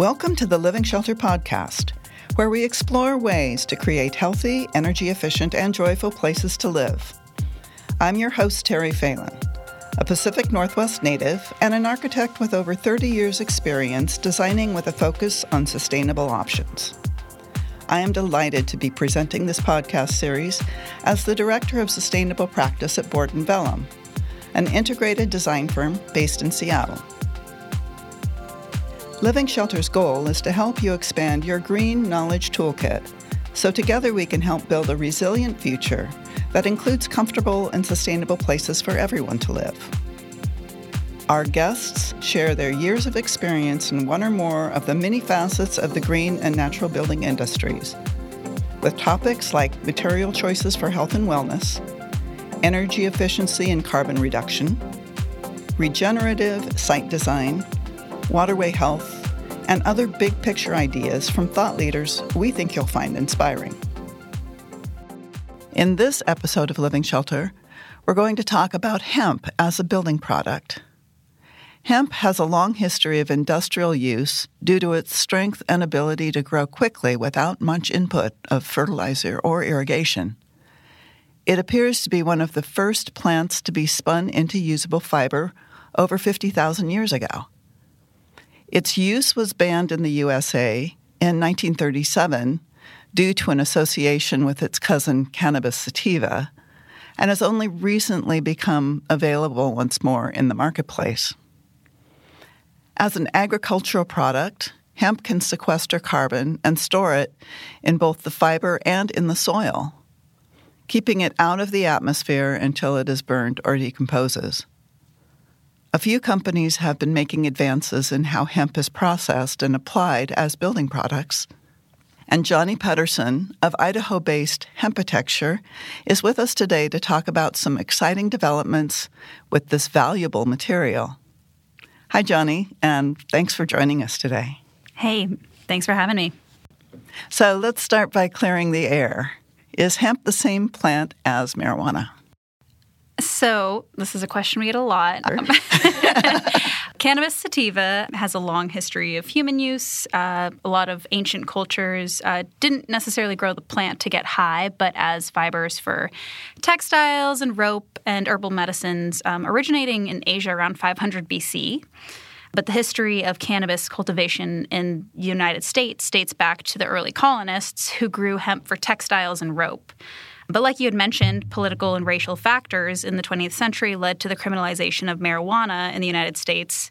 Welcome to the Living Shelter Podcast, where we explore ways to create healthy, energy efficient, and joyful places to live. I'm your host, Terry Phelan, a Pacific Northwest native and an architect with over 30 years' experience designing with a focus on sustainable options. I am delighted to be presenting this podcast series as the Director of Sustainable Practice at Board & Vellum, an integrated design firm based in Seattle. Living Shelter's goal is to help you expand your green knowledge toolkit so together we can help build a resilient future that includes comfortable and sustainable places for everyone to live. Our guests share their years of experience in one or more of the many facets of the green and natural building industries, with topics like material choices for health and wellness, energy efficiency and carbon reduction, regenerative site design, waterway health, and other big picture ideas from thought leaders we think you'll find inspiring. In this episode of Living Shelter, we're going to talk about hemp as a building product. Hemp has a long history of industrial use due to its strength and ability to grow quickly without much input of fertilizer or irrigation. It appears to be one of the first plants to be spun into usable fiber over 50,000 years ago. Its use was banned in the USA in 1937 due to an association with its cousin cannabis sativa and has only recently become available once more in the marketplace. As an agricultural product, hemp can sequester carbon and store it in both the fiber and in the soil, keeping it out of the atmosphere until it is burned or decomposes. A few companies have been making advances in how hemp is processed and applied as building products. And Jonnie Pedersen of Idaho based Hempitecture is with us today to talk about some exciting developments with this valuable material. Hi, Jonnie, and thanks for joining us today. Hey, thanks for having me. So let's start by clearing the air. Is hemp the same plant as marijuana? So, this is a question we get a lot. Cannabis sativa has a long history of human use. Uh, a lot of ancient cultures uh, didn't necessarily grow the plant to get high, but as fibers for textiles and rope and herbal medicines, um, originating in Asia around 500 BC. But the history of cannabis cultivation in the United States dates back to the early colonists who grew hemp for textiles and rope. But like you had mentioned, political and racial factors in the 20th century led to the criminalization of marijuana in the United States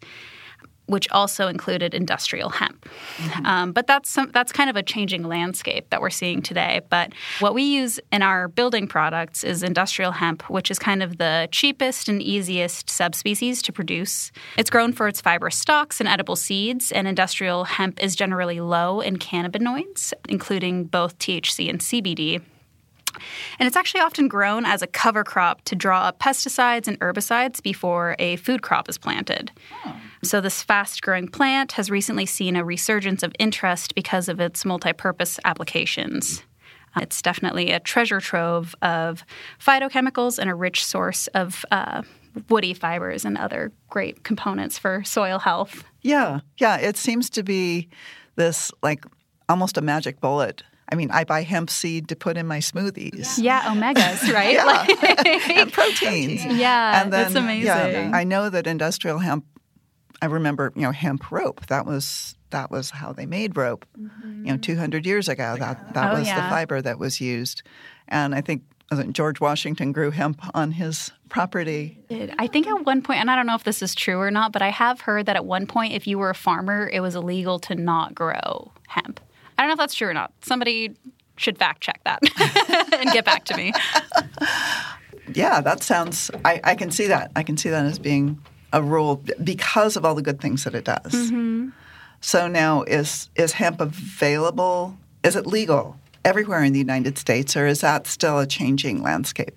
which also included industrial hemp. Mm-hmm. Um, but that's some, that's kind of a changing landscape that we're seeing today. But what we use in our building products is industrial hemp, which is kind of the cheapest and easiest subspecies to produce. It's grown for its fibrous stalks and edible seeds, and industrial hemp is generally low in cannabinoids, including both THC and CBD. And it's actually often grown as a cover crop to draw up pesticides and herbicides before a food crop is planted. So, this fast growing plant has recently seen a resurgence of interest because of its multi purpose applications. Uh, it's definitely a treasure trove of phytochemicals and a rich source of uh, woody fibers and other great components for soil health. Yeah, yeah. It seems to be this like almost a magic bullet I mean, I buy hemp seed to put in my smoothies. Yeah, omegas, right? yeah, and proteins. Yeah, and then, that's amazing. Yeah, I know that industrial hemp. I remember, you know, hemp rope. That was that was how they made rope. Mm-hmm. You know, 200 years ago, that that oh, was yeah. the fiber that was used, and I think George Washington grew hemp on his property. I think at one point, and I don't know if this is true or not, but I have heard that at one point, if you were a farmer, it was illegal to not grow hemp. I don't know if that's true or not. Somebody should fact check that and get back to me. Yeah, that sounds. I, I, can see that. I can see that as being a rule because of all the good things that it does. Mm-hmm. So now, is is hemp available? Is it legal everywhere in the United States, or is that still a changing landscape?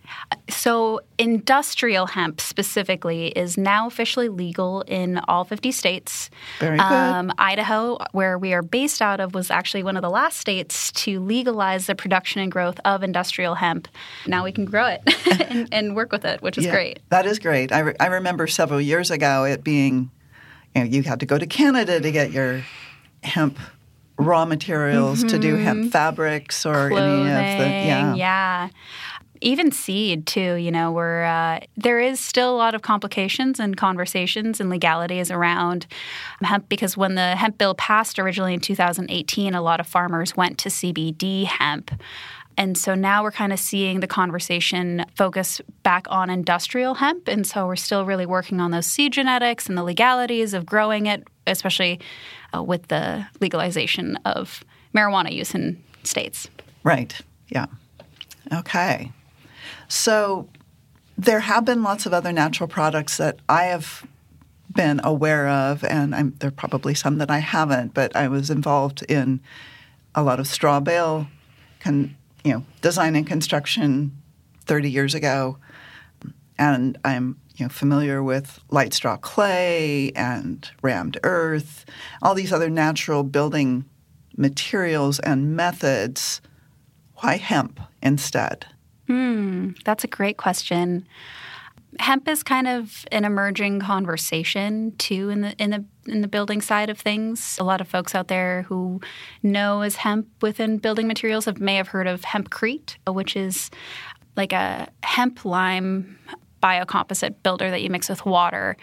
So, industrial hemp specifically is now officially legal in all 50 states. Very good. Um, Idaho, where we are based out of, was actually one of the last states to legalize the production and growth of industrial hemp. Now we can grow it and, and, work with it, which is yeah, great. That is great. I, re- I remember several years ago it being, you know, you had to go to Canada to get your hemp raw materials mm-hmm. to do hemp mm-hmm. fabrics or Clothing, any of the yeah. Yeah. Even seed too, you know, where uh, there is still a lot of complications and conversations and legalities around hemp because when the hemp bill passed originally in 2018, a lot of farmers went to CBD hemp. And so now we're kind of seeing the conversation focus back on industrial hemp. And so we're still really working on those seed genetics and the legalities of growing it, especially uh, with the legalization of marijuana use in states. Right. Yeah. Okay. So there have been lots of other natural products that I have been aware of, and I'm, there are probably some that I haven't, but I was involved in a lot of straw bale con, you know, design and construction 30 years ago, and I'm you know familiar with light straw clay and rammed earth, all these other natural building materials and methods. Why hemp instead? Hmm, that's a great question hemp is kind of an emerging conversation too in the in the in the building side of things. A lot of folks out there who know as hemp within building materials have may have heard of hempcrete, which is like a hemp lime biocomposite builder that you mix with water.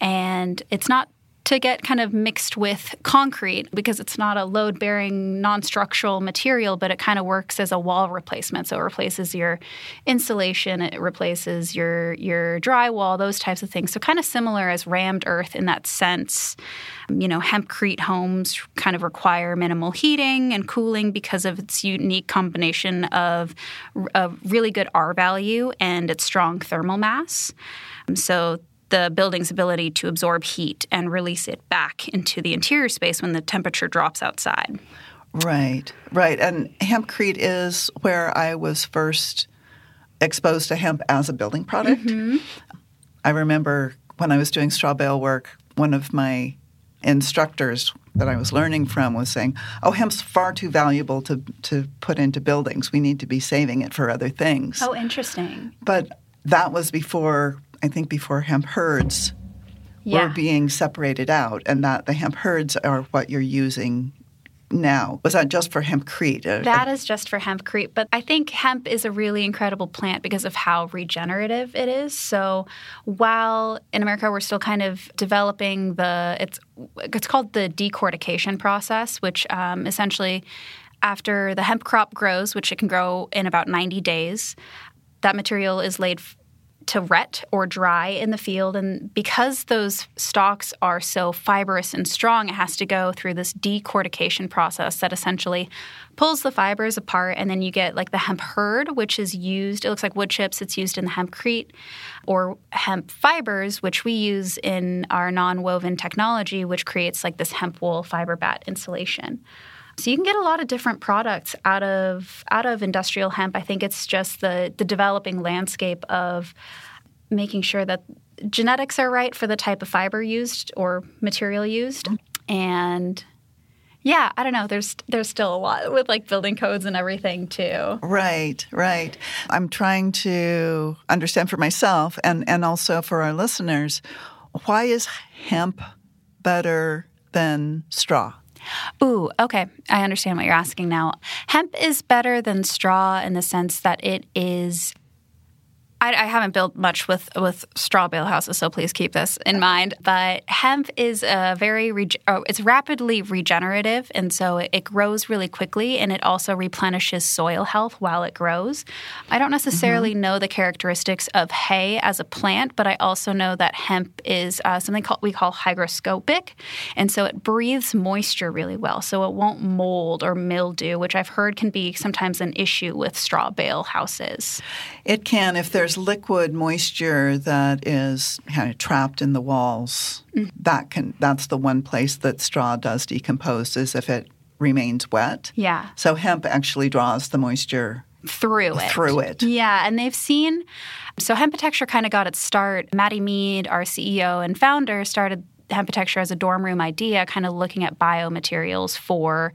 And it's not to get kind of mixed with concrete because it's not a load bearing, non structural material, but it kind of works as a wall replacement. So it replaces your insulation, it replaces your, your drywall, those types of things. So kind of similar as rammed earth in that sense. You know, hempcrete homes kind of require minimal heating and cooling because of its unique combination of a really good R value and its strong thermal mass. So the building's ability to absorb heat and release it back into the interior space when the temperature drops outside. Right, right. And hempcrete is where I was first exposed to hemp as a building product. Mm-hmm. I remember when I was doing straw bale work, one of my instructors that I was learning from was saying, "Oh, hemp's far too valuable to to put into buildings. We need to be saving it for other things." Oh, interesting. But that was before I think before hemp hurds yeah. were being separated out, and that the hemp hurds are what you're using now. Was that just for hempcrete? Uh, that is just for hempcrete, but I think hemp is a really incredible plant because of how regenerative it is. So while in America we're still kind of developing the it's it's called the decortication process, which um, essentially after the hemp crop grows, which it can grow in about 90 days, that material is laid to ret or dry in the field. And because those stalks are so fibrous and strong, it has to go through this decortication process that essentially pulls the fibers apart. And then you get like the hemp hurd, which is used, it looks like wood chips, it's used in the hempcrete, or hemp fibers, which we use in our non woven technology, which creates like this hemp wool fiber bat insulation. So you can get a lot of different products out of out of industrial hemp. I think it's just the the developing landscape of making sure that genetics are right for the type of fiber used or material used mm-hmm. and yeah, I don't know. There's there's still a lot with like building codes and everything too. Right, right. I'm trying to understand for myself and and also for our listeners, why is hemp better than straw? Ooh, okay. I understand what you're asking now. Hemp is better than straw in the sense that it is I, I, haven't built much with with straw bale houses, so please keep this in mind. But hemp is a very rege- oh, it's rapidly regenerative, and so it, it, grows really quickly, and it also replenishes soil health while it grows. I don't necessarily mm-hmm. know the characteristics of hay as a plant, but I also know that hemp is uh, something called, we call hygroscopic, and so it breathes moisture really well, so it won't mold or mildew, which I've heard can be sometimes an issue with straw bale houses. It can if there's there's liquid moisture that is kind of trapped in the walls. Mm-hmm. That can that's the one place that straw does decompose is if it remains wet. Yeah. So hemp actually draws the moisture through it. Through it. Yeah, and they've seen so Hempitecture kind of got its start. Mattie Mead, our CEO and founder, started Hempitecture as a dorm room idea, kind of looking at biomaterials for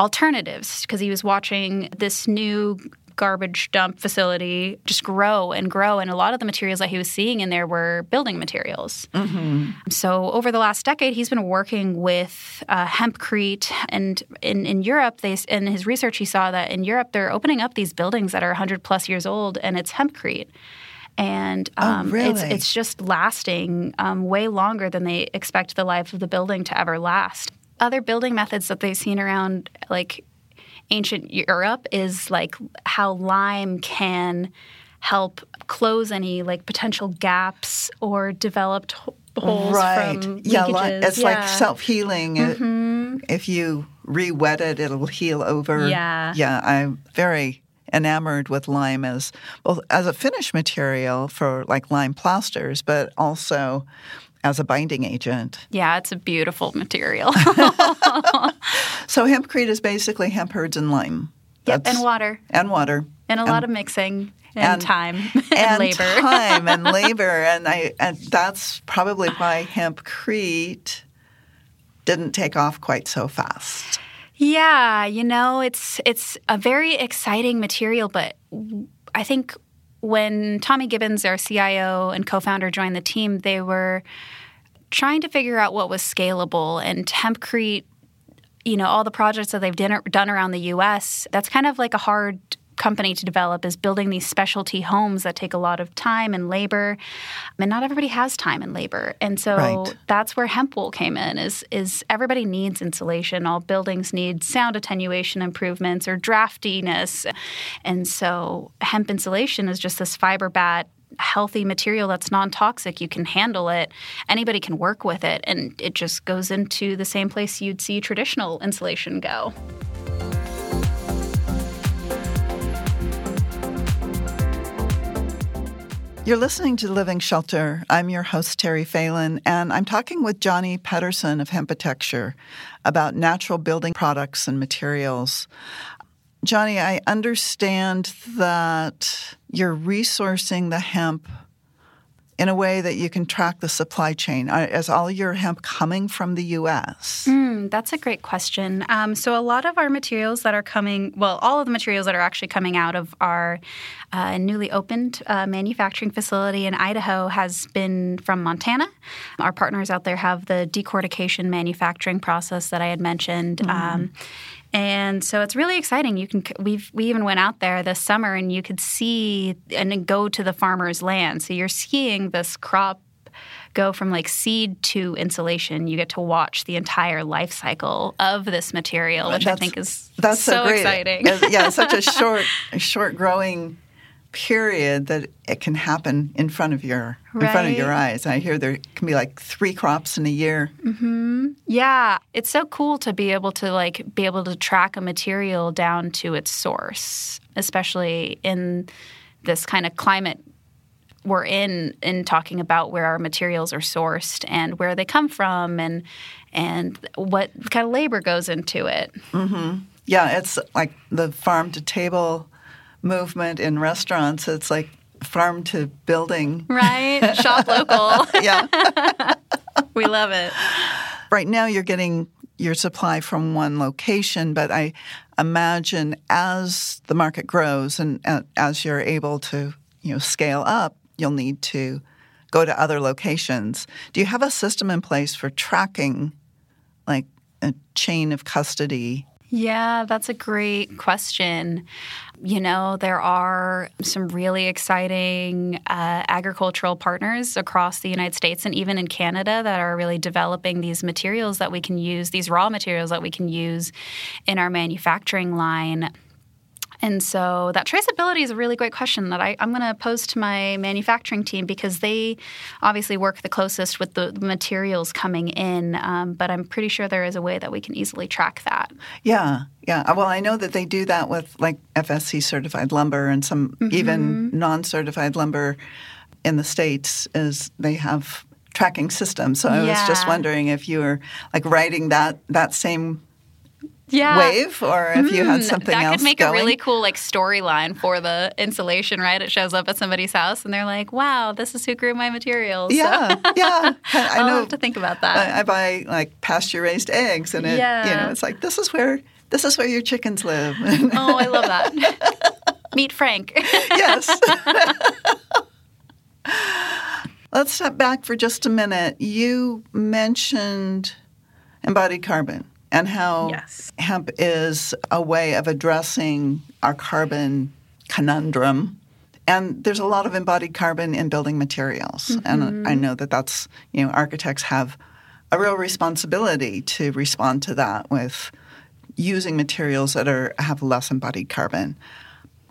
alternatives because he was watching this new garbage dump facility just grow and grow. And a lot of the materials that he was seeing in there were building materials. Mm-hmm. So over the last decade, he's been working with uh, hempcrete. And in, in Europe, they, in his research, he saw that in Europe, they're opening up these buildings that are 100 plus years old, and it's hempcrete and oh, um, oh, really? it's it's just lasting um, way longer than they expect the life of the building to ever last. Other building methods that they've seen around, like ancient Europe is like how lime can help close any like potential gaps or developed holes right. from yeah, leakages. it's yeah. like self healing. Mm-hmm. If you re-wet it, it'll heal over. Yeah. yeah. I'm very enamored with lime as well as a finish material for like lime plasters, but also as a binding agent. Yeah, it's a beautiful material. so hempcrete is basically hemp hurds and lime. Yep, and water. And water. And a and, lot of mixing and, and time and, and labor. time and labor. And I and that's probably why hempcrete didn't take off quite so fast. Yeah, you know, it's it's a very exciting material, but I think when Tommy Gibbons, our CIO and co-founder, joined the team, they were trying to figure out what was scalable and hempcrete. You know, all the projects that they've done around the U.S. That's kind of like a hard company to develop is building these specialty homes that take a lot of time and labor. And not everybody has time and labor. And so right. that's where hemp wool came in is is everybody needs insulation. All buildings need sound attenuation improvements or draftiness. And so hemp insulation is just this fiber bat healthy material that's non-toxic. You can handle it. Anybody can work with it. And it just goes into the same place you'd see traditional insulation go You're listening to Living Shelter. I'm your host, Terry Phelan, and I'm talking with Jonnie Pedersen of Hempitecture about natural building products and materials. Jonnie, I understand that you're resourcing the hemp in a way that you can track the supply chain? Is all your hemp coming from the U.S.? Mm, that's a great question. Um, so, a lot of our materials that are coming, well, all of the materials that are actually coming out of our uh, newly opened uh, manufacturing facility in Idaho has been from Montana. Our partners out there have the decortication manufacturing process that I had mentioned. Mm. Um, and so it's really exciting. You can we've we even went out there this summer and you could see and go to the farmer's land. So you're seeing this crop go from like seed to insulation. You get to watch the entire life cycle of this material, which that's, I think is that's so, so great. exciting. yeah, such a short short growing period that it can happen in front of your in front of your eyes. I hear there can be like three crops in a year. Mm-hmm. Yeah, it's so cool to be able to like be able to track a material down to its source, especially in this kind of climate we're in in talking about where our materials are sourced and where they come from and and what kind of labor goes into it. Mm-hmm. Yeah, it's like the farm to table movement in restaurants. It's like farm to building. Right? Shop local. yeah. we love it. Right now, you're getting your supply from one location, but I imagine as the market grows and as you're able to, you know, scale up, you'll need to go to other locations. Do you have a system in place for tracking, like a chain of custody yeah, that's a great question. You know, there are some really exciting uh, agricultural partners across the United States and even in Canada that are really developing these materials that we can use, these raw materials that we can use in our manufacturing line. And so that traceability is a really great question that I, am going to pose to my manufacturing team because they obviously work the closest with the, materials coming in. Um, but I'm pretty sure there is a way that we can easily track that. Yeah, yeah. Well, I know that they do that with like FSC certified lumber and some mm-hmm. even non certified lumber in the States, is they have tracking systems. So I yeah. was just wondering if you were like writing that that same yeah. wave or if you had hmm. something that else could make going. a really cool like storyline for the insulation right it shows up at somebody's house and they're like wow this is who grew my materials yeah so yeah i I'll know have to think about that I, I, buy like pasture raised eggs and it yeah. you know it's like this is where this is where your chickens live oh i love that Meet Frank. yes. Let's step back for just a minute. You mentioned embodied carbon and how Yes. hemp is a way of addressing our carbon conundrum. And there's a lot of embodied carbon in building materials. And mm-hmm. I know that that's, you know, architects have a real responsibility to respond to that with using materials that are have less embodied carbon.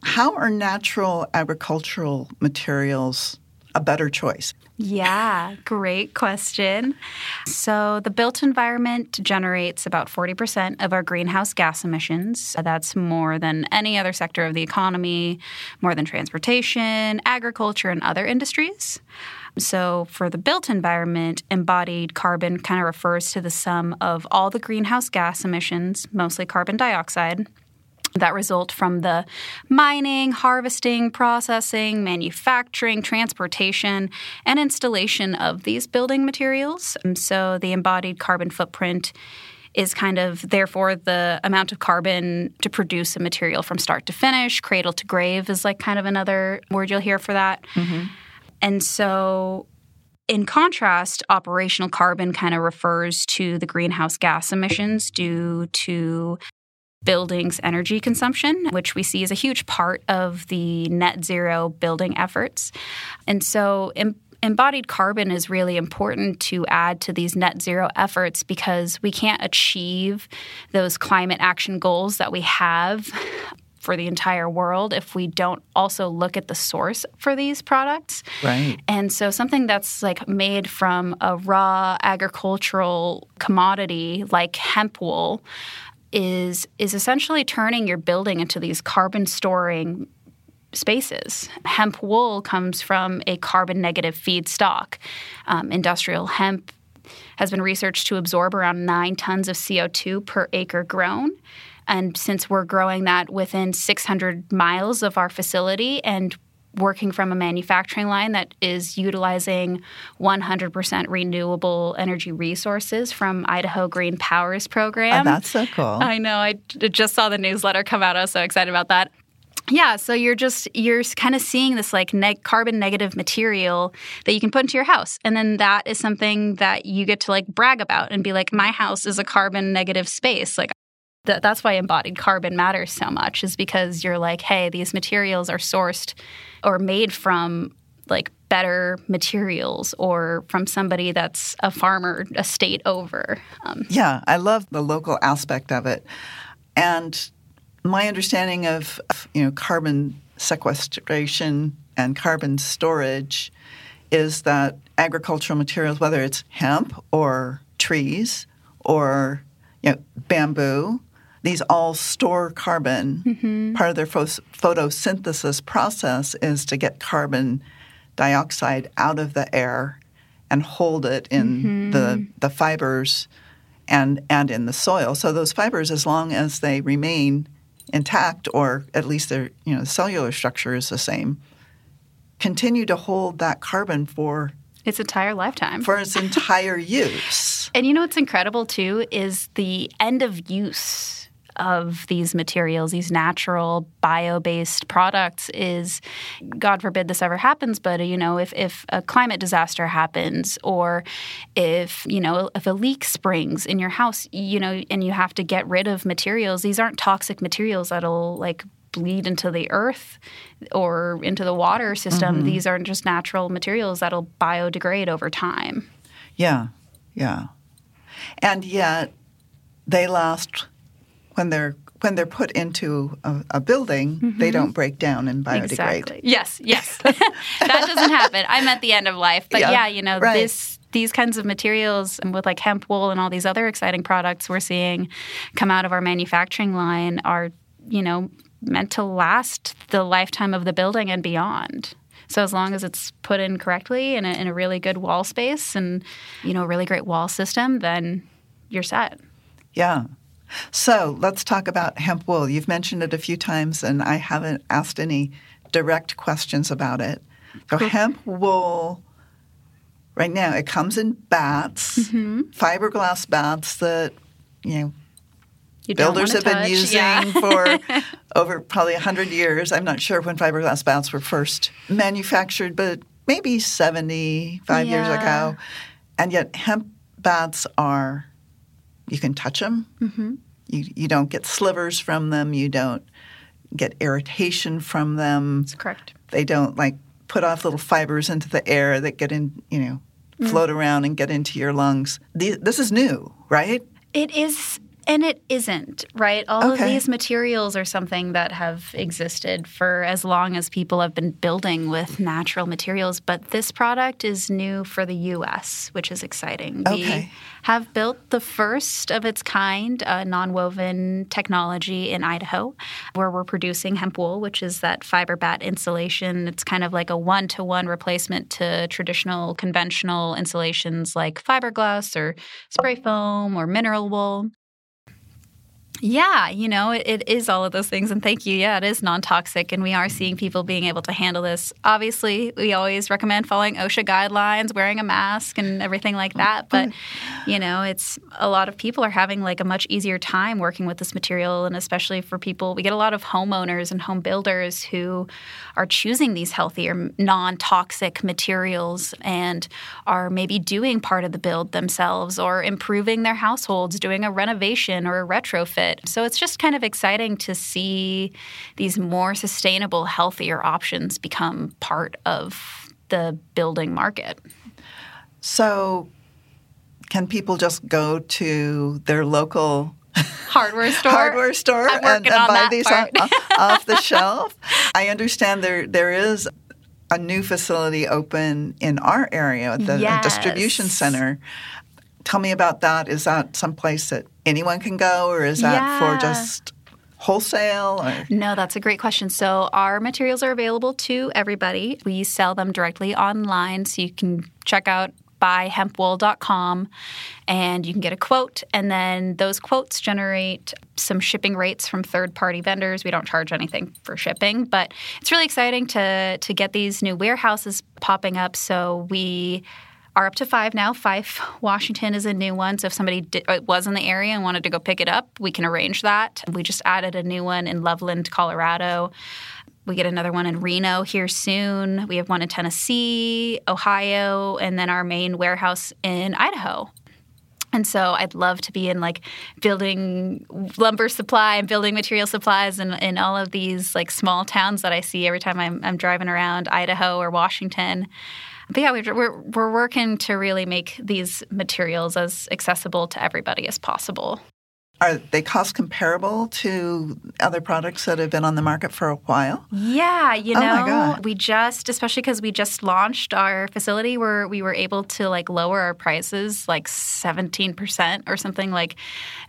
How are natural agricultural materials a better choice? Yeah, great question. So, the built environment generates about 40% of our greenhouse gas emissions. That's more than any other sector of the economy, more than transportation, agriculture, and other industries. So, for the built environment, embodied carbon kind of refers to the sum of all the greenhouse gas emissions, mostly carbon dioxide, that result from the mining, harvesting, processing, manufacturing, transportation, and installation of these building materials. And so the embodied carbon footprint is kind of therefore the amount of carbon to produce a material from start to finish. Cradle to grave is like kind of another word you'll hear for that. Mm-hmm. And so in contrast, operational carbon kind of refers to the greenhouse gas emissions due to buildings' energy consumption, which we see as a huge part of the net zero building efforts. And so, em- embodied carbon is really important to add to these net zero efforts because we can't achieve those climate action goals that we have. For the entire world, if we don't also look at the source for these products. Right. And so something that's like made from a raw agricultural commodity like hemp wool is is essentially turning your building into these carbon storing spaces. Hemp wool comes from a carbon negative feedstock. Um, industrial hemp has been researched to absorb around nine tons of CO2 per acre grown. And since we're growing that within 600 miles of our facility and working from a manufacturing line that is utilizing 100% renewable energy resources from Idaho Green Powers program. Oh, that's so cool. I know. I just saw the newsletter come out. I was so excited about that. Yeah, so you're just you're kind of seeing this like neg- carbon negative material that you can put into your house, and then that is something that you get to like brag about and be like, my house is a carbon negative space. Like th- that's why embodied carbon matters so much, is because you're like, hey, these materials are sourced or made from like better materials or from somebody that's a farmer a state over. Um, Yeah, I love the local aspect of it. And my understanding of you know carbon sequestration and carbon storage is that agricultural materials, whether it's hemp or trees or you know bamboo, these all store carbon. Mm-hmm. Part of their phos- photosynthesis process is to get carbon dioxide out of the air and hold it in mm-hmm. the the fibers and and in the soil. So those fibers, as long as they remain intact, or at least their you know cellular structure is the same, continue to hold that carbon for its entire lifetime. for its entire use. And you know what's incredible too is the end of use of these materials, these natural bio-based products is God forbid this ever happens, but uh, you know, if, if a climate disaster happens or if, you know, if a leak springs in your house, you know, and you have to get rid of materials, these aren't toxic materials that'll like bleed into the earth or into the water system. Mm-hmm. These aren't just natural materials that'll biodegrade over time. Yeah, yeah, and yet they last when they're when they're put into a, a building. They mm-hmm. don't break down and biodegrade. Exactly. Yes, yes. that doesn't happen. I'm at the end of life. But Yeah, yeah, you know, right. this these kinds of materials and with like hemp wool and all these other exciting products we're seeing come out of our manufacturing line are, you know, meant to last the lifetime of the building and beyond. So as long as it's put in correctly in a, in a really good wall space and, you know, a really great wall system, then you're set. Yeah. So let's talk about hemp wool. You've mentioned it a few times, and I haven't asked any direct questions about it. So hemp wool, right now, it comes in bats, fiberglass bats that, you know, you builders have wanna been using Yeah. for over probably 100 years. I'm not sure when fiberglass bats were first manufactured, but maybe 75 years ago. And yet, hemp bats are, you can touch them. Mm-hmm. You, you don't get slivers from them. You don't get irritation from them. That's correct. They don't like put off little fibers into the air that get in, you know, float around and get into your lungs. The- This is new, right? It is, and it isn't, right? All of these materials are something that have existed for as long as people have been building with natural materials. But this product is new for the US, which is exciting. We Okay. have built the first of its kind uh, non woven technology in Idaho, where we're producing hemp wool, which is that fiber bat insulation. It's kind of like a one to one replacement to traditional conventional insulations like fiberglass or spray foam or mineral wool. Yeah, you know, it, it is all of those things. And thank you. Yeah, it is non toxic. And we are seeing people being able to handle this. Obviously, we always recommend following OSHA guidelines, wearing a mask, and everything like that. But, mm-hmm. you know, it's a lot of people are having like a much easier time working with this material. And especially for people, we get a lot of homeowners and home builders who are choosing these healthier, non toxic materials and are maybe doing part of the build themselves or improving their households, doing a renovation or a retrofit. So it's just kind of exciting to see these more sustainable, healthier options become part of the building market. So, can people just go to their local Hardware store. hardware store and, and on buy these off, the shelf? I understand there there is a new facility open in our area at the Yes. distribution center. Tell me about that. Is that someplace that anyone can go, or is that for just wholesale? Or No, that's a great question. So, our materials are available to everybody. We sell them directly online, so you can check out buyhempwool.com and you can get a quote. And then those quotes generate some shipping rates from third party vendors. We don't charge anything for shipping, but it's really exciting to, to get these new warehouses popping up. So, we are up to five now. Fife, Washington is a new one. So if somebody did, uh, was in the area and wanted to go pick it up, we can arrange that. We just added a new one in Loveland, Colorado. We get another one in Reno here soon. We have one in Tennessee, Ohio, and then our main warehouse in Idaho. And so I'd love to be in like building lumber supply and building material supplies and in all of these like small towns that I see every time I'm, I'm driving around Idaho or Washington. But yeah, we're, we're, we're working to really make these materials as accessible to everybody as possible. are they cost comparable to other products that have been on the market for a while? Yeah, you Oh know, God. we just, especially because we just launched our facility where we were able to like lower our prices like 17% or something like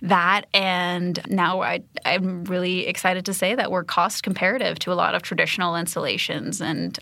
that. And now I, I'm really excited to say that we're cost comparative to a lot of traditional insulations and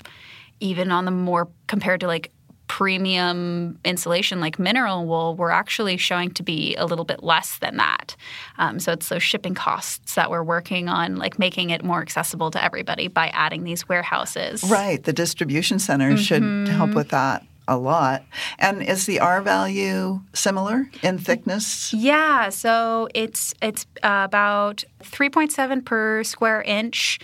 even on the more compared to like premium insulation like mineral wool, we're actually showing to be a little bit less than that. Um, so it's those shipping costs that we're working on, like making it more accessible to everybody by adding these warehouses. Right. The distribution center should Mm-hmm. help with that a lot. And is the R value similar in thickness? Yeah, so it's it's uh, about 3.7 per square inch.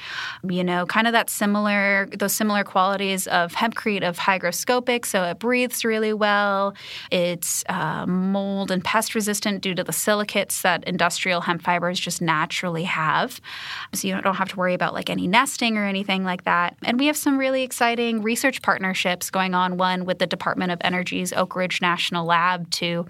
You know, kind of that similar those similar qualities of hempcrete of hygroscopic, so it breathes really well. It's uh, mold and pest resistant due to the silicates that industrial hemp fibers just naturally have. So you don't have to worry about like any nesting or anything like that. And we have some really exciting research partnerships going on. One with the Department of Energy's Oak Ridge National Lab to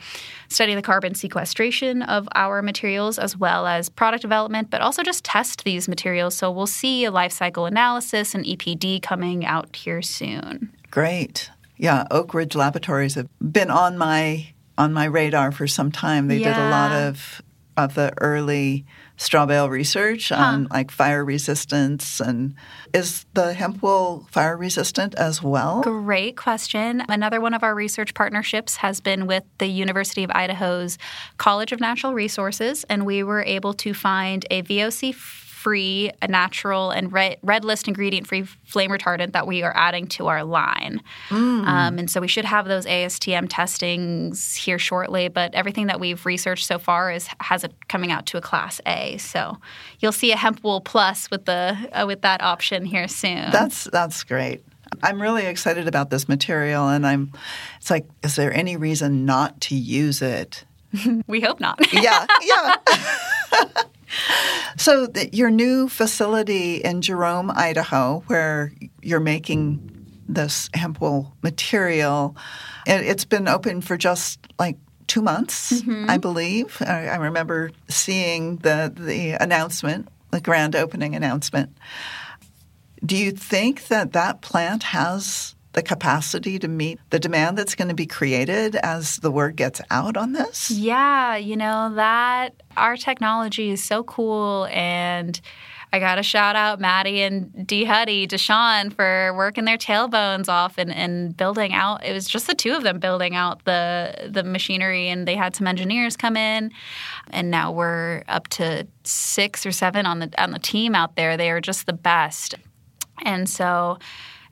study the carbon sequestration of our materials as well as product development, but also just test these materials. So we'll see a life cycle analysis and EPD coming out here soon. Great. Yeah, Oak Ridge Laboratories have been on my on my radar for some time. They did a lot of of the early straw bale research on like fire resistance and is the hemp wool fire resistant as well? Great question. Another one of our research partnerships has been with the University of Idaho's College of Natural Resources, and we were able to find a VOC free, a natural, and red, red list ingredient free flame retardant that we are adding to our line. Mm. Um, and so we should have those ASTM testings here shortly. But everything that we've researched so far is has it coming out to a class A. So you'll see a hemp wool plus with the uh, with that option here soon. That's that's great. I'm really excited about this material, and I'm. It's like, is there any reason not to use it? we hope not. yeah, yeah. so, your new facility in Jerome, Idaho, where you're making this hemp wool material, it, has been open for just like two months, mm-hmm. I believe. I, I remember seeing the the announcement, the grand opening announcement. Do you think that that plant has the capacity to meet the demand that's going to be created as the word gets out on this? Yeah, you know, that our technology is so cool and I got to shout out Mattie and D Huddy, Deshawn for working their tailbones off and, and building out. It was just the two of them building out the the machinery, and they had some engineers come in, and now we're up to six or seven on the on the team out there. They are just the best. And so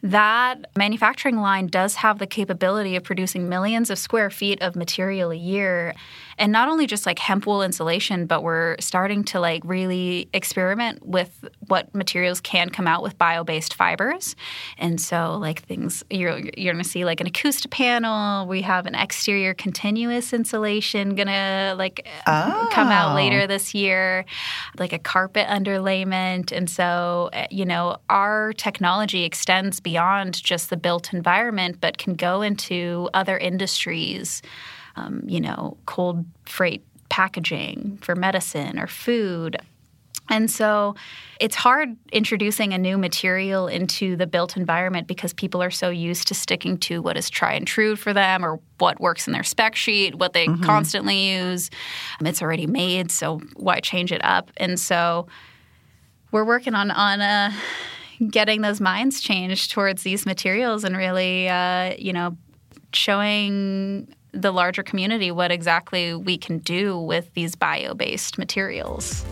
that manufacturing line does have the capability of producing millions of square feet of material a year and not only just like hemp wool insulation but we're starting to like really experiment with what materials can come out with bio-based fibers. And so like things you're you're to see like an acoustic panel. We have an exterior continuous insulation to like oh. come out later this year like a carpet underlayment. And so eh, you know our technology extends beyond just the built environment but can go into other industries um, you know, cold freight packaging for medicine or food. And so it's hard introducing a new material into the built environment because people are so used to sticking to what is try and true for them or what works in their spec sheet, what they mm-hmm. constantly use. Um, it's already made, so why change it up? And so we're working on on uh, getting those minds changed towards these materials and really, uh, you know, showing the larger community what exactly we can do with these bio based materials.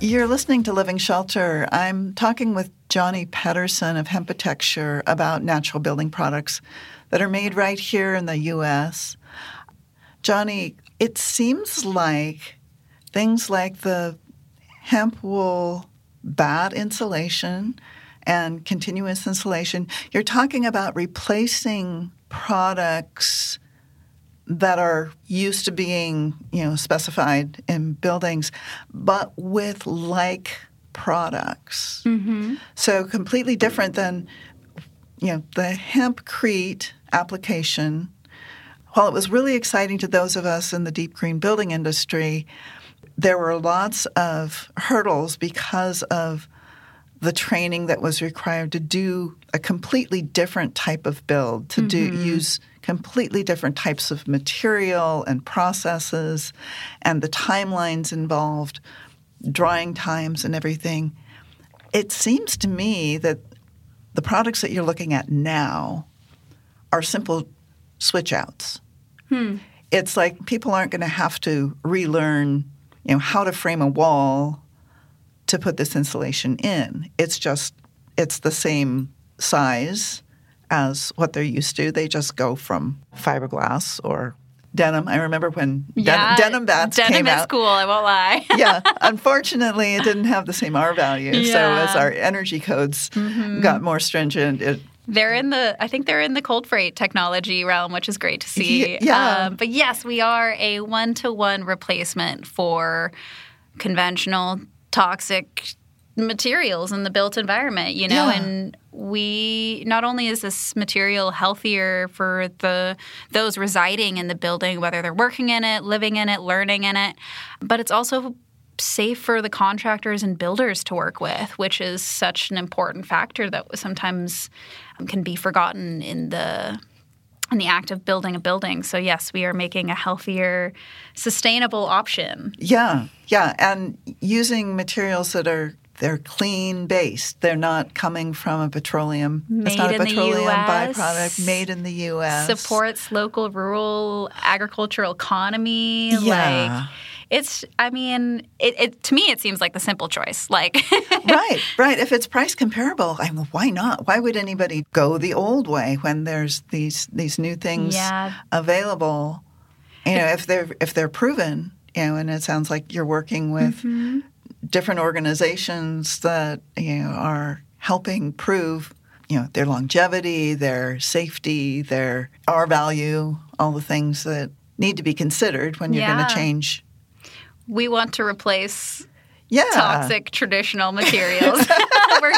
You're listening to Living Shelter. I'm talking with Jonnie Pedersen of Hempitecture about natural building products that are made right here in the U.S. Jonnie, it seems like things like the hemp wool bat insulation and continuous insulation, you're talking about replacing products that are used to being, you know, specified in buildings, but with like products. Mm-hmm. So completely different than, you know, the hempcrete application. While it was really exciting to those of us in the deep green building industry, there were lots of hurdles because of the training that was required to do a completely different type of build, to mm-hmm. do use completely different types of material and processes, and the timelines involved, drying times and everything. It seems to me that the products that you're looking at now are simple switch outs. Hmm. It's like people aren't going to have to relearn, you know, how to frame a wall to put this insulation in. It's just it's the same size as what they're used to. They just go from fiberglass or denim. I remember when yeah, den- denim bats denim came is out. cool. I won't lie. yeah, unfortunately, it didn't have the same R value. Yeah. So as our energy codes mm-hmm. got more stringent, it they're in the, I think they're in the cold freight technology realm, which is great to see. Yeah. Um, but yes, we are a one to one replacement for conventional toxic materials in the built environment, you know, yeah. and we not only is this material healthier for the those residing in the building, whether they're working in it, living in it, learning in it, but it's also safe for the contractors and builders to work with, which is such an important factor that sometimes um, can be forgotten in the in the act of building a building. So, yes, we are making a healthier, sustainable option. Yeah, yeah. And using materials that are they're clean based. They're not coming from a petroleum. Made it's not a petroleum byproduct. Made in the U.S. supports local rural agricultural economy. Yeah. Like it's I mean, it, it to me it seems like the simple choice. Like right, right. If it's price comparable, I mean, why not? Why would anybody go the old way when there's these these new things Yeah. available? You know, if they're if they're proven, you know, and it sounds like you're working with Mm-hmm. different organizations that you know are helping prove you know their longevity, their safety, their R value, all the things that need to be considered when you're going to change. We want to replace Yeah, toxic traditional materials. we're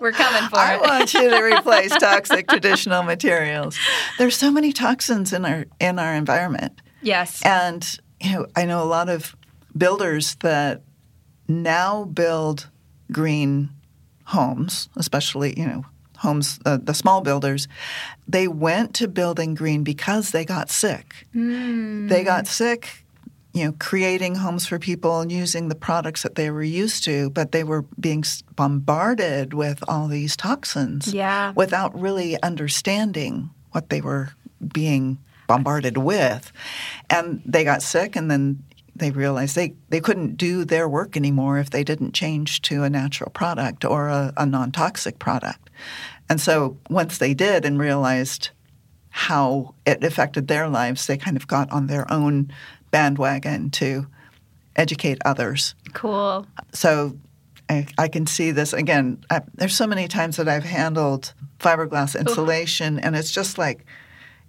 we're coming for I it. want you to replace toxic traditional materials. There's so many toxins in our in our environment, yes. and you know I know a lot of builders that now build green homes, especially you know homes uh, the small builders. They went to building green because they got sick. They got sick. You know, creating homes for people and using the products that they were used to, but they were being bombarded with all these toxins Yeah. without really understanding what they were being bombarded with. And they got sick, and then they realized they, they couldn't do their work anymore if they didn't change to a natural product or a, a non toxic product. And so once they did and realized how it affected their lives, they kind of got on their own bandwagon to educate others. Cool. So I, I can see this again. I, there's so many times that I've handled fiberglass insulation, and it's just like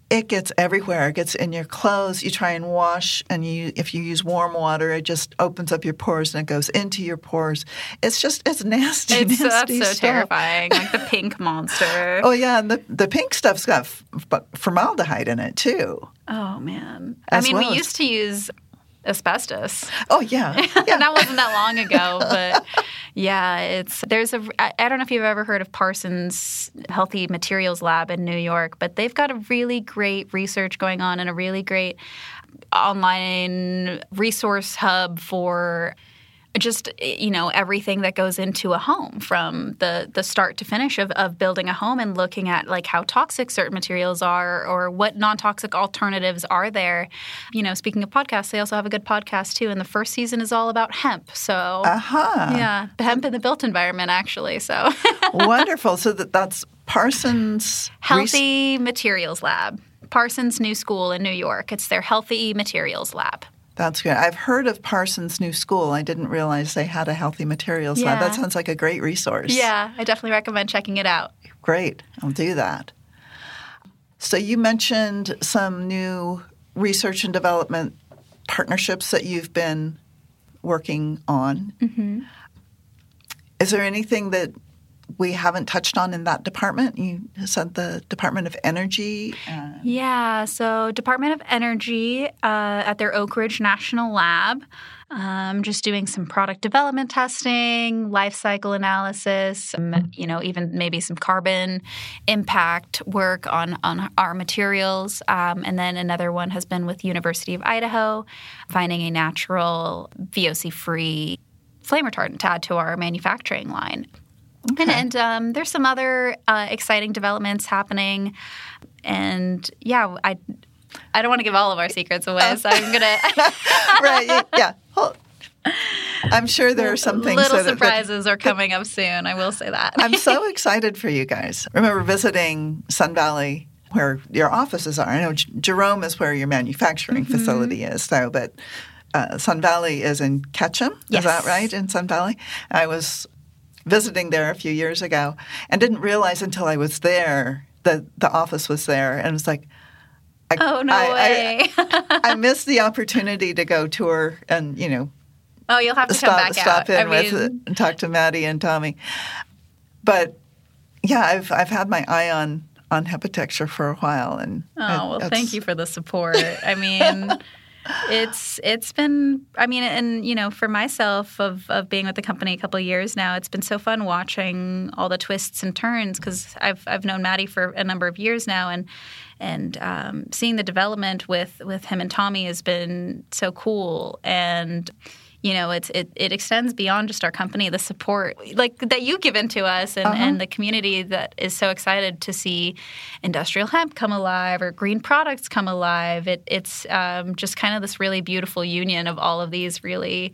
it gets everywhere. It gets in your clothes. You try and wash, and you if you use warm water, it just opens up your pores and it goes into your pores. It's just it's nasty. It's nasty so terrifying. Like the pink monster. Oh yeah, and the the pink stuff's got f- f- formaldehyde in it too. Oh man. I mean, well we as- used to use asbestos. Oh yeah, yeah. that wasn't that long ago, but yeah, it's there's a I I don't know if you've ever heard of Parsons Healthy Materials Lab in New York, but they've got a really great research going on and a really great online resource hub for just you know everything that goes into a home from the the start to finish of, of building a home and looking at like how toxic certain materials are or what non-toxic alternatives are there. You know speaking of podcasts they also have a good podcast too and the first season is all about hemp so Aha. yeah hemp in the built environment actually so. Wonderful. So that that's Parsons healthy materials lab. Parsons new school in new york. It's their healthy materials lab That's good. I've heard of Parsons New School. I didn't realize they had a healthy materials lab. That sounds like a great resource. yeah i definitely recommend checking it out Great. I'll do that. So you mentioned some new research and development partnerships that you've been working on. Mm-hmm. Is there anything that we haven't touched on in that department? You said the Department of Energy. Uh, Yeah, so Department of Energy uh, at their Oak Ridge National Lab, um, just doing some product development testing, life cycle analysis, you know, even maybe some carbon impact work on on our materials, um, and then another one has been with University of Idaho, finding a natural VOC-free flame retardant to add to our manufacturing line. And, and um, there's some other uh, exciting developments happening. And yeah, I I don't want to give all of our secrets away, so I'm gonna right. Yeah. Well, I'm sure there are some things little that- that- surprises are coming up soon. I will say that. I'm so excited for you guys. Remember visiting Sun Valley where your offices are. I know J- Jerome is where your manufacturing Mm-hmm. facility is, though, but uh, Sun Valley is in Ketchum. Yes. Is that right? In Sun Valley? I was visiting there a few years ago and didn't realize until I was there that the office was there. And it was like, I, oh no I, way! I, I missed the opportunity to go tour and, you know, oh, you'll have to come stop, back stop out. in with mean, and talk to Mattie and Tommy. But yeah, I've I've had my eye on on hempitecture for a while, and oh it- well, thank you for the support. I mean. It's it's been I mean and you know for myself of, of being with the company a couple years now it's been so fun watching all the twists and turns because I've I've known Mattie for a number of years now and and um, seeing the development with with him and Tommy has been so cool. And you know, it's it, it extends beyond just our company, the support like that you give into us and, Uh-huh. and the community that is so excited to see industrial hemp come alive or green products come alive. It, it's um, just kind of this really beautiful union of all of these really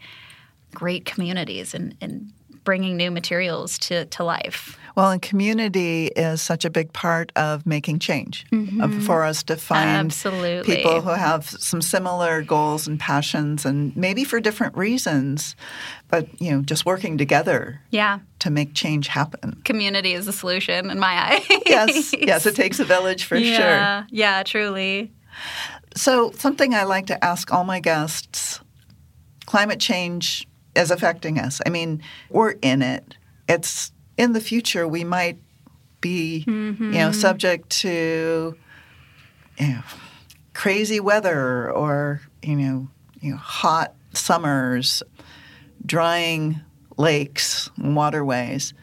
great communities and, and bringing new materials to, to life. Well, and community is such a big part of making change of, mm-hmm. for us to find Absolutely. people who have some similar goals and passions, and maybe for different reasons, but you know, just working together Yeah. to make change happen. Community is the solution in my eyes. Yes, yes, it takes a village for sure. yeah, Yeah, truly. So, something I like to ask all my guests climate change is affecting us. I mean, we're in it. It's in the future, we might be, you know, mm-hmm. subject to, you know, crazy weather or, you know, you know, hot summers, drying lakes and waterways.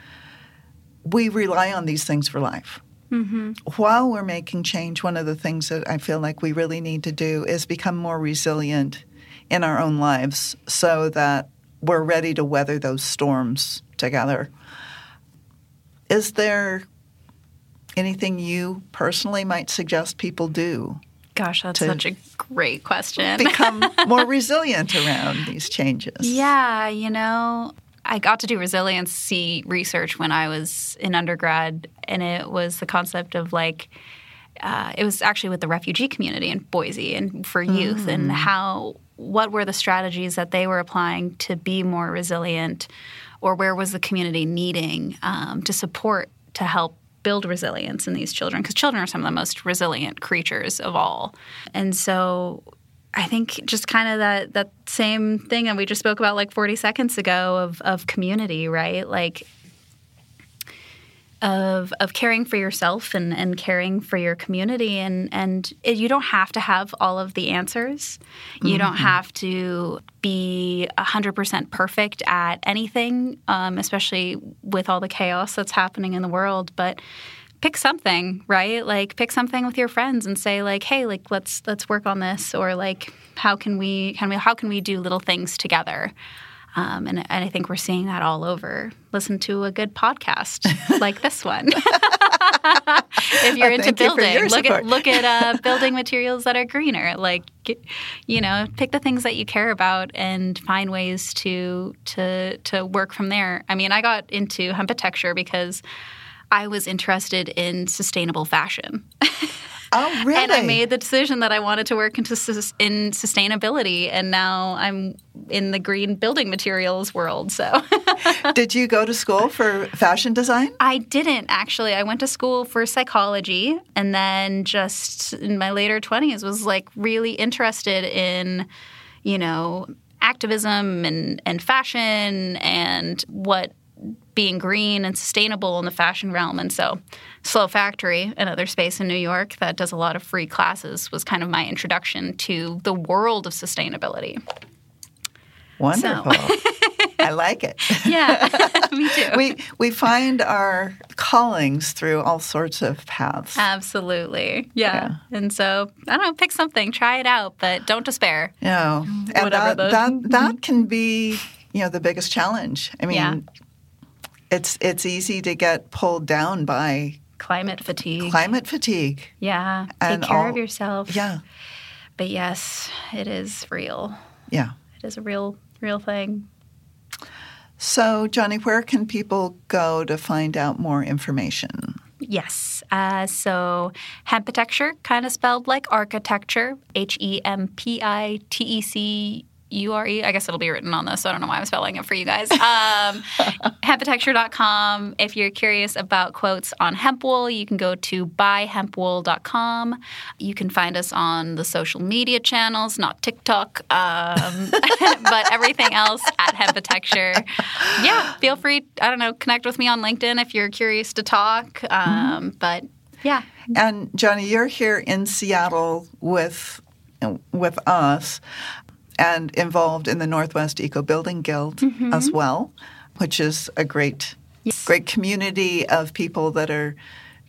We rely on these things for life mm-hmm. while we're making change, one of the things that I feel like we really need to do is become more resilient in our own lives so that we're ready to weather those storms together. Is there anything you personally might suggest people do? Gosh, that's such a great question. Become more resilient around these changes. Yeah, you know, I got to do resiliency research when I was in undergrad, and it was the concept of like, uh, it was actually with the refugee community in Boise and for youth, and how what were the strategies that they were applying to be more resilient, or where was the community needing um, to support to help build resilience in these children because children are some of the most resilient creatures of all, and so I think just kind of that that same thing that we just spoke about like 40 seconds ago of of community, right? Like of of caring for yourself and, and caring for your community. And and it, you don't have to have all of the answers. You don't have to be 100% perfect at anything, um, especially with all the chaos that's happening in the world, but pick something right? Like pick something with your friends and say like hey like let's let's work on this or like how can we can we how can we do little things together um, and, and I think we're seeing that all over. Listen to a good podcast like this one. if you're into Thank you building, look support. at look at uh, building materials that are greener. Like, get, you know, pick the things that you care about and find ways to to to work from there. I mean, I got into hempitecture because I was interested in sustainable fashion. Oh, really? And I made the decision that I wanted to work into sus- in sustainability, and now I'm in the green building materials world. So Did you go to school for fashion design? I didn't actually. I went to school for psychology, and then just in my later twenties was like really interested in, you know, activism and and fashion and what being green and sustainable in the fashion realm. And so, Slow Factory, another space in New York that does a lot of free classes, was kind of my introduction to the world of sustainability. Wonderful. I like it. Yeah, me too. we we find our callings through all sorts of paths. Absolutely. Yeah. And so, I don't know, pick something, try it out, but don't despair. know, and Whatever that, the- that that mm-hmm. can be you know the biggest challenge. I mean, Yeah. It's it's easy to get pulled down by Climate fatigue. climate fatigue. yeah. Take care all- of yourself. Yeah, But yes, it is real. yeah. It is a real, real thing. So, Jonnie, where can people go to find out more information? Yes. Uh, so hempitecture, kind of spelled like architecture, H E M P I T E C U R E. I guess it'll be written on this. So I don't know why I'm spelling it for you guys. Um, hempitecture.com. If you're curious about quotes on hemp wool, you can go to buyhempwool.com. You can find us on the social media channels, not TikTok, um, but everything else at hempitecture. Yeah, feel free, I don't know, connect with me on LinkedIn if you're curious to talk. Um, But yeah, And Jonnie, you're here in Seattle with with us and involved in the Northwest Eco Building Guild Mm-hmm. as well, which is a great great community of people that are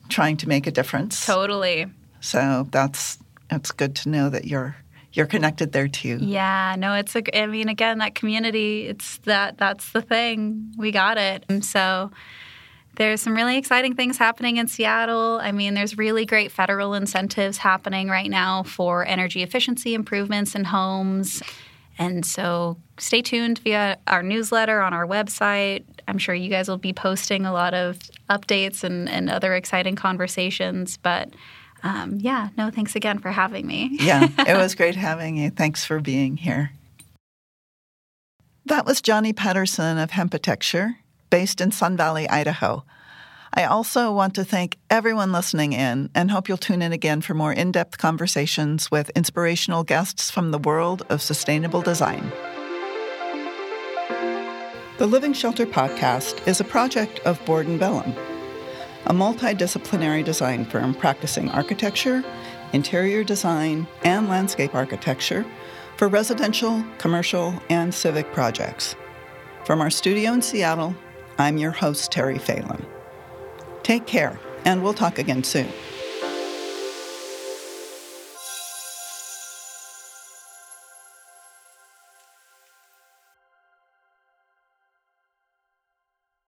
trying to make a difference. totally. So that's it's good to know that you're you're connected there too. Yeah, no, it's a. I mean, again, that community. It's that. That's the thing. We got it. And so there's some really exciting things happening in Seattle. I mean, there's really great federal incentives happening right now for energy efficiency improvements in homes. And so stay tuned via our newsletter on our website. I'm sure you guys will be posting a lot of updates and, and other exciting conversations. But um, yeah, no, thanks again for having me. yeah, it was great having you. Thanks for being here. That was Jonnie Pedersen of Hempitecture, based in Sun Valley, Idaho. I also want to thank everyone listening in and hope you'll tune in again for more in depth conversations with inspirational guests from the world of sustainable design. The Living Shelter podcast is a project of Board and Vellum, a multidisciplinary design firm practicing architecture, interior design, and landscape architecture for residential, commercial, and civic projects. From our studio in Seattle, I'm your host, Terry Phelan. Take care, and we'll talk again soon.